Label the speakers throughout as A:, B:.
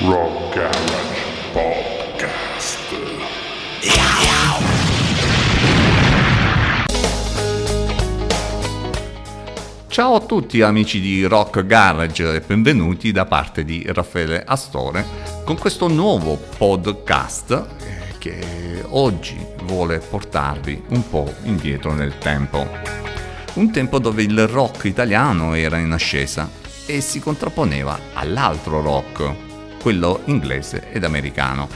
A: Rock Garage Podcast.
B: Ciao a tutti amici di Rock Garage e benvenuti da parte di Raffaele Astore con questo nuovo podcast eh, che oggi vuole portarvi un po' indietro nel tempo. Un tempo dove il rock italiano era in ascesa e si contrapponeva all'altro rock, quello inglese ed americano.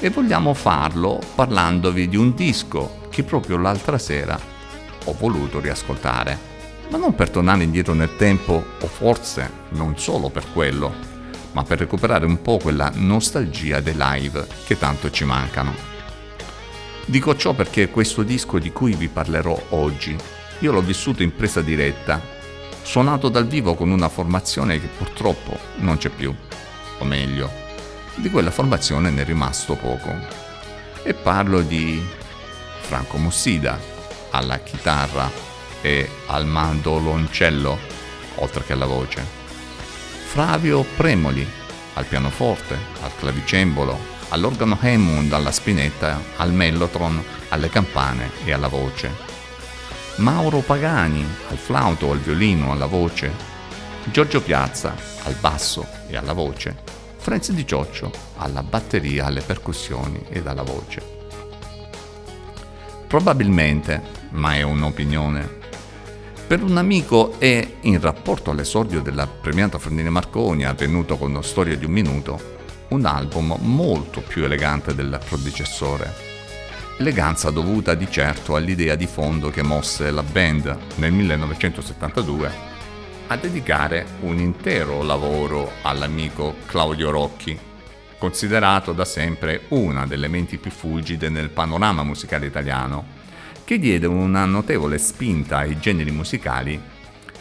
B: E vogliamo farlo parlandovi di un disco che proprio l'altra sera ho voluto riascoltare ma non per tornare indietro nel tempo o forse non solo per quello, ma per recuperare un po' quella nostalgia dei live che tanto ci mancano. Dico ciò perché questo disco di cui vi parlerò oggi, io l'ho vissuto in presa diretta, suonato dal vivo con una formazione che purtroppo non c'è più, o meglio, di quella formazione ne è rimasto poco. E parlo di Franco Mussida alla chitarra e al mandoloncello, oltre che alla voce. Flavio Premoli al pianoforte, al clavicembalo, all'organo Hammond, alla spinetta, al mellotron, alle campane e alla voce. Mauro Pagani al flauto, al violino, alla voce. Giorgio Piazza al basso e alla voce. Franz Di Cioccio alla batteria, alle percussioni ed alla voce. Probabilmente, ma è un'opinione, per un amico e in rapporto all'esordio della premiata Fernina Marconi avvenuto con Storia di un minuto, un album molto più elegante del predecessore. Eleganza dovuta di certo all'idea di fondo che mosse la band nel 1972 a dedicare un intero lavoro all'amico Claudio Rocchi, considerato da sempre una delle menti più fulgide nel panorama musicale italiano che diede una notevole spinta ai generi musicali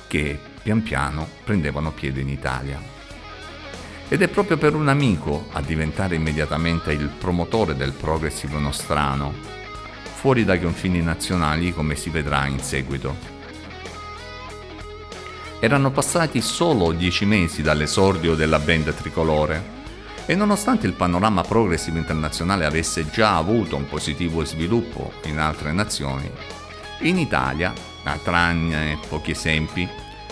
B: che pian piano prendevano piede in Italia. Ed è proprio per un amico a diventare immediatamente il promotore del progressive nostrano, fuori dai confini nazionali come si vedrà in seguito. Erano passati solo dieci mesi dall'esordio della band tricolore e nonostante il panorama progressive internazionale avesse già avuto un positivo sviluppo in altre nazioni, in Italia, a tranne pochi esempi,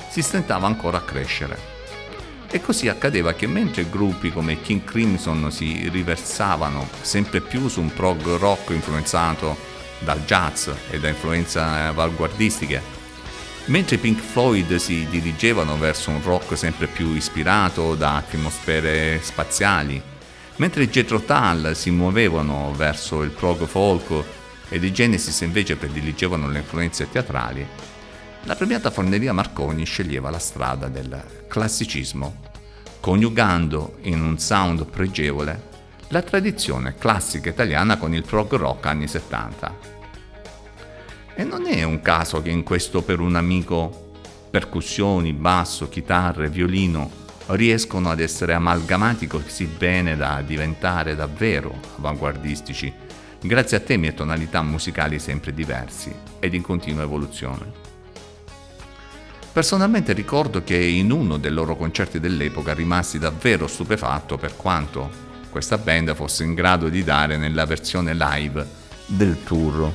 B: si stentava ancora a crescere. E così accadeva che mentre gruppi come King Crimson si riversavano sempre più su un prog rock influenzato dal jazz e da influenze avanguardistiche Mentre i Pink Floyd si dirigevano verso un rock sempre più ispirato da atmosfere spaziali, mentre i Jetro Tull si muovevano verso il prog folk ed i Genesis invece prediligevano le influenze teatrali, la premiata Forneria Marconi sceglieva la strada del classicismo, coniugando in un sound pregevole la tradizione classica italiana con il prog rock anni 70. E non è un caso che in questo per un amico percussioni, basso, chitarre, violino riescono ad essere amalgamati così bene da diventare davvero avanguardistici, grazie a temi e tonalità musicali sempre diversi ed in continua evoluzione. Personalmente ricordo che in uno dei loro concerti dell'epoca rimasi davvero stupefatto per quanto questa band fosse in grado di dare nella versione live del tour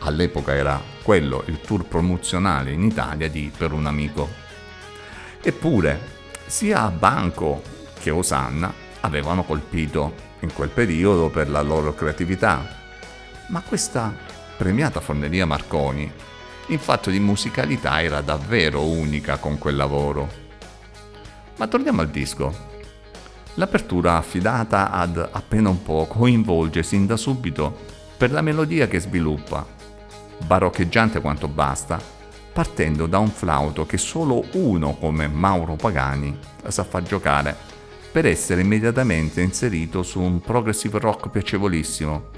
B: all'epoca era quello il tour promozionale in Italia di Per un amico. Eppure, sia Banco che Osanna avevano colpito in quel periodo per la loro creatività, ma questa premiata Forneria Marconi in fatto di musicalità era davvero unica con quel lavoro. Ma torniamo al disco. L'apertura affidata ad appena un po' coinvolge sin da subito per la melodia che sviluppa baroccheggiante quanto basta, partendo da un flauto che solo uno come Mauro Pagani sa far giocare, per essere immediatamente inserito su un progressive rock piacevolissimo,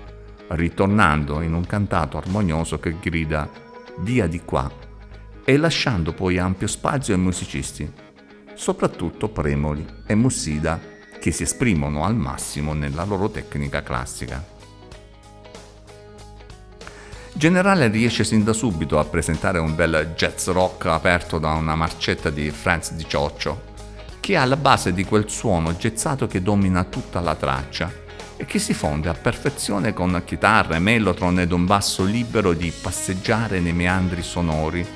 B: ritornando in un cantato armonioso che grida via di qua e lasciando poi ampio spazio ai musicisti, soprattutto Premoli e Mussida che si esprimono al massimo nella loro tecnica classica. Generale riesce sin da subito a presentare un bel jazz rock aperto da una marcetta di Franz di Cioccio, che è alla base di quel suono jazzato che domina tutta la traccia e che si fonde a perfezione con chitarre, mellotron ed un basso libero di passeggiare nei meandri sonori,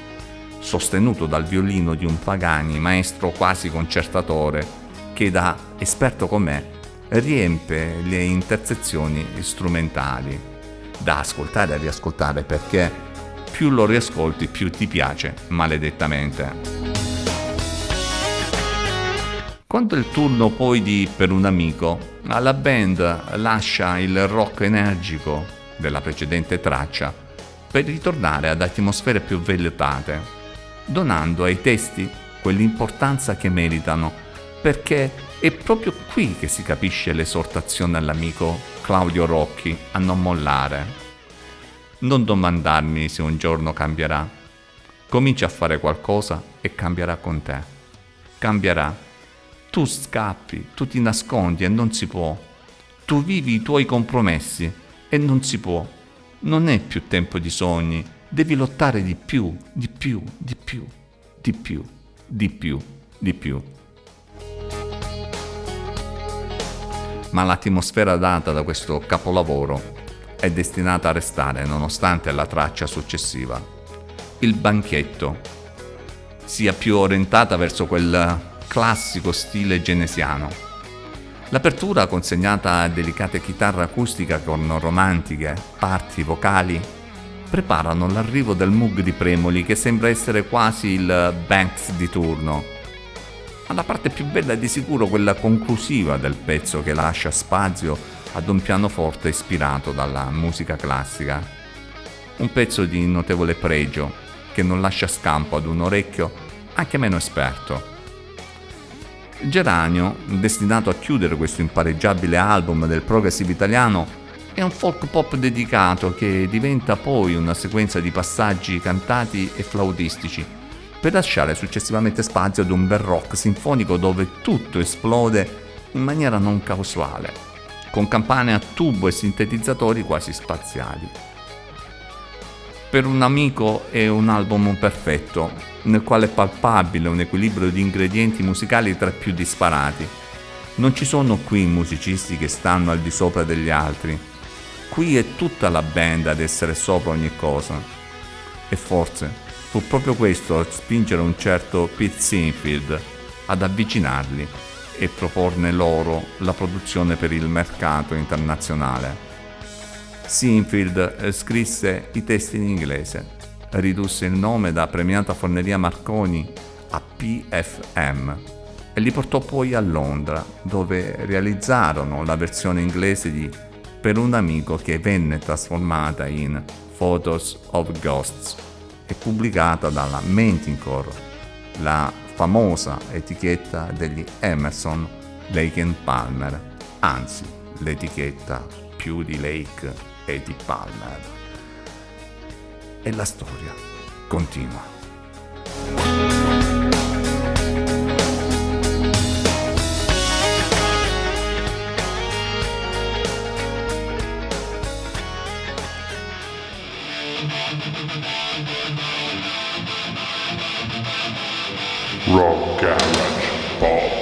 B: sostenuto dal violino di un Pagani, maestro quasi concertatore, che da esperto com'è riempie le intersezioni strumentali da ascoltare e riascoltare perché più lo riascolti più ti piace, maledettamente. Quando è il turno poi di Per un amico, la band lascia il rock energico della precedente traccia per ritornare ad atmosfere più vellutate, donando ai testi quell'importanza che meritano, perché è proprio qui che si capisce l'esortazione all'amico Claudio Rocchi a non mollare. Non domandarmi se un giorno cambierà. Comincia a fare qualcosa e cambierà con te. Cambierà. Tu scappi, tu ti nascondi e non si può. Tu vivi i tuoi compromessi e non si può. Non è più tempo di sogni, devi lottare di più, di più, di più, di più, di più, di più. ma l'atmosfera data da questo capolavoro è destinata a restare nonostante la traccia successiva. Il banchetto sia più orientata verso quel classico stile genesiano. L'apertura consegnata a delicate chitarre acustica con romantiche parti vocali preparano l'arrivo del Moog di Premoli che sembra essere quasi il Banks di turno ma la parte più bella è di sicuro quella conclusiva del pezzo che lascia spazio ad un pianoforte ispirato dalla musica classica. Un pezzo di notevole pregio che non lascia scampo ad un orecchio anche meno esperto. Geranio, destinato a chiudere questo impareggiabile album del progressive italiano, è un folk pop dedicato che diventa poi una sequenza di passaggi cantati e flautistici per lasciare successivamente spazio ad un bel rock sinfonico dove tutto esplode in maniera non casuale, con campane a tubo e sintetizzatori quasi spaziali. Per un amico è un album perfetto, nel quale è palpabile un equilibrio di ingredienti musicali tra i più disparati. Non ci sono qui musicisti che stanno al di sopra degli altri. Qui è tutta la band ad essere sopra ogni cosa. E forse Fu proprio questo a spingere un certo Pete Sinfield ad avvicinarli e proporne loro la produzione per il mercato internazionale. Sinfield eh, scrisse i testi in inglese, ridusse il nome da premiata Forneria Marconi a PFM e li portò poi a Londra, dove realizzarono la versione inglese di Per un amico che venne trasformata in Photos of Ghosts è pubblicata dalla Mentincore, la famosa etichetta degli Emerson, Lake and Palmer, anzi l'etichetta più di Lake e di Palmer. E la storia continua.
A: Rock Garage.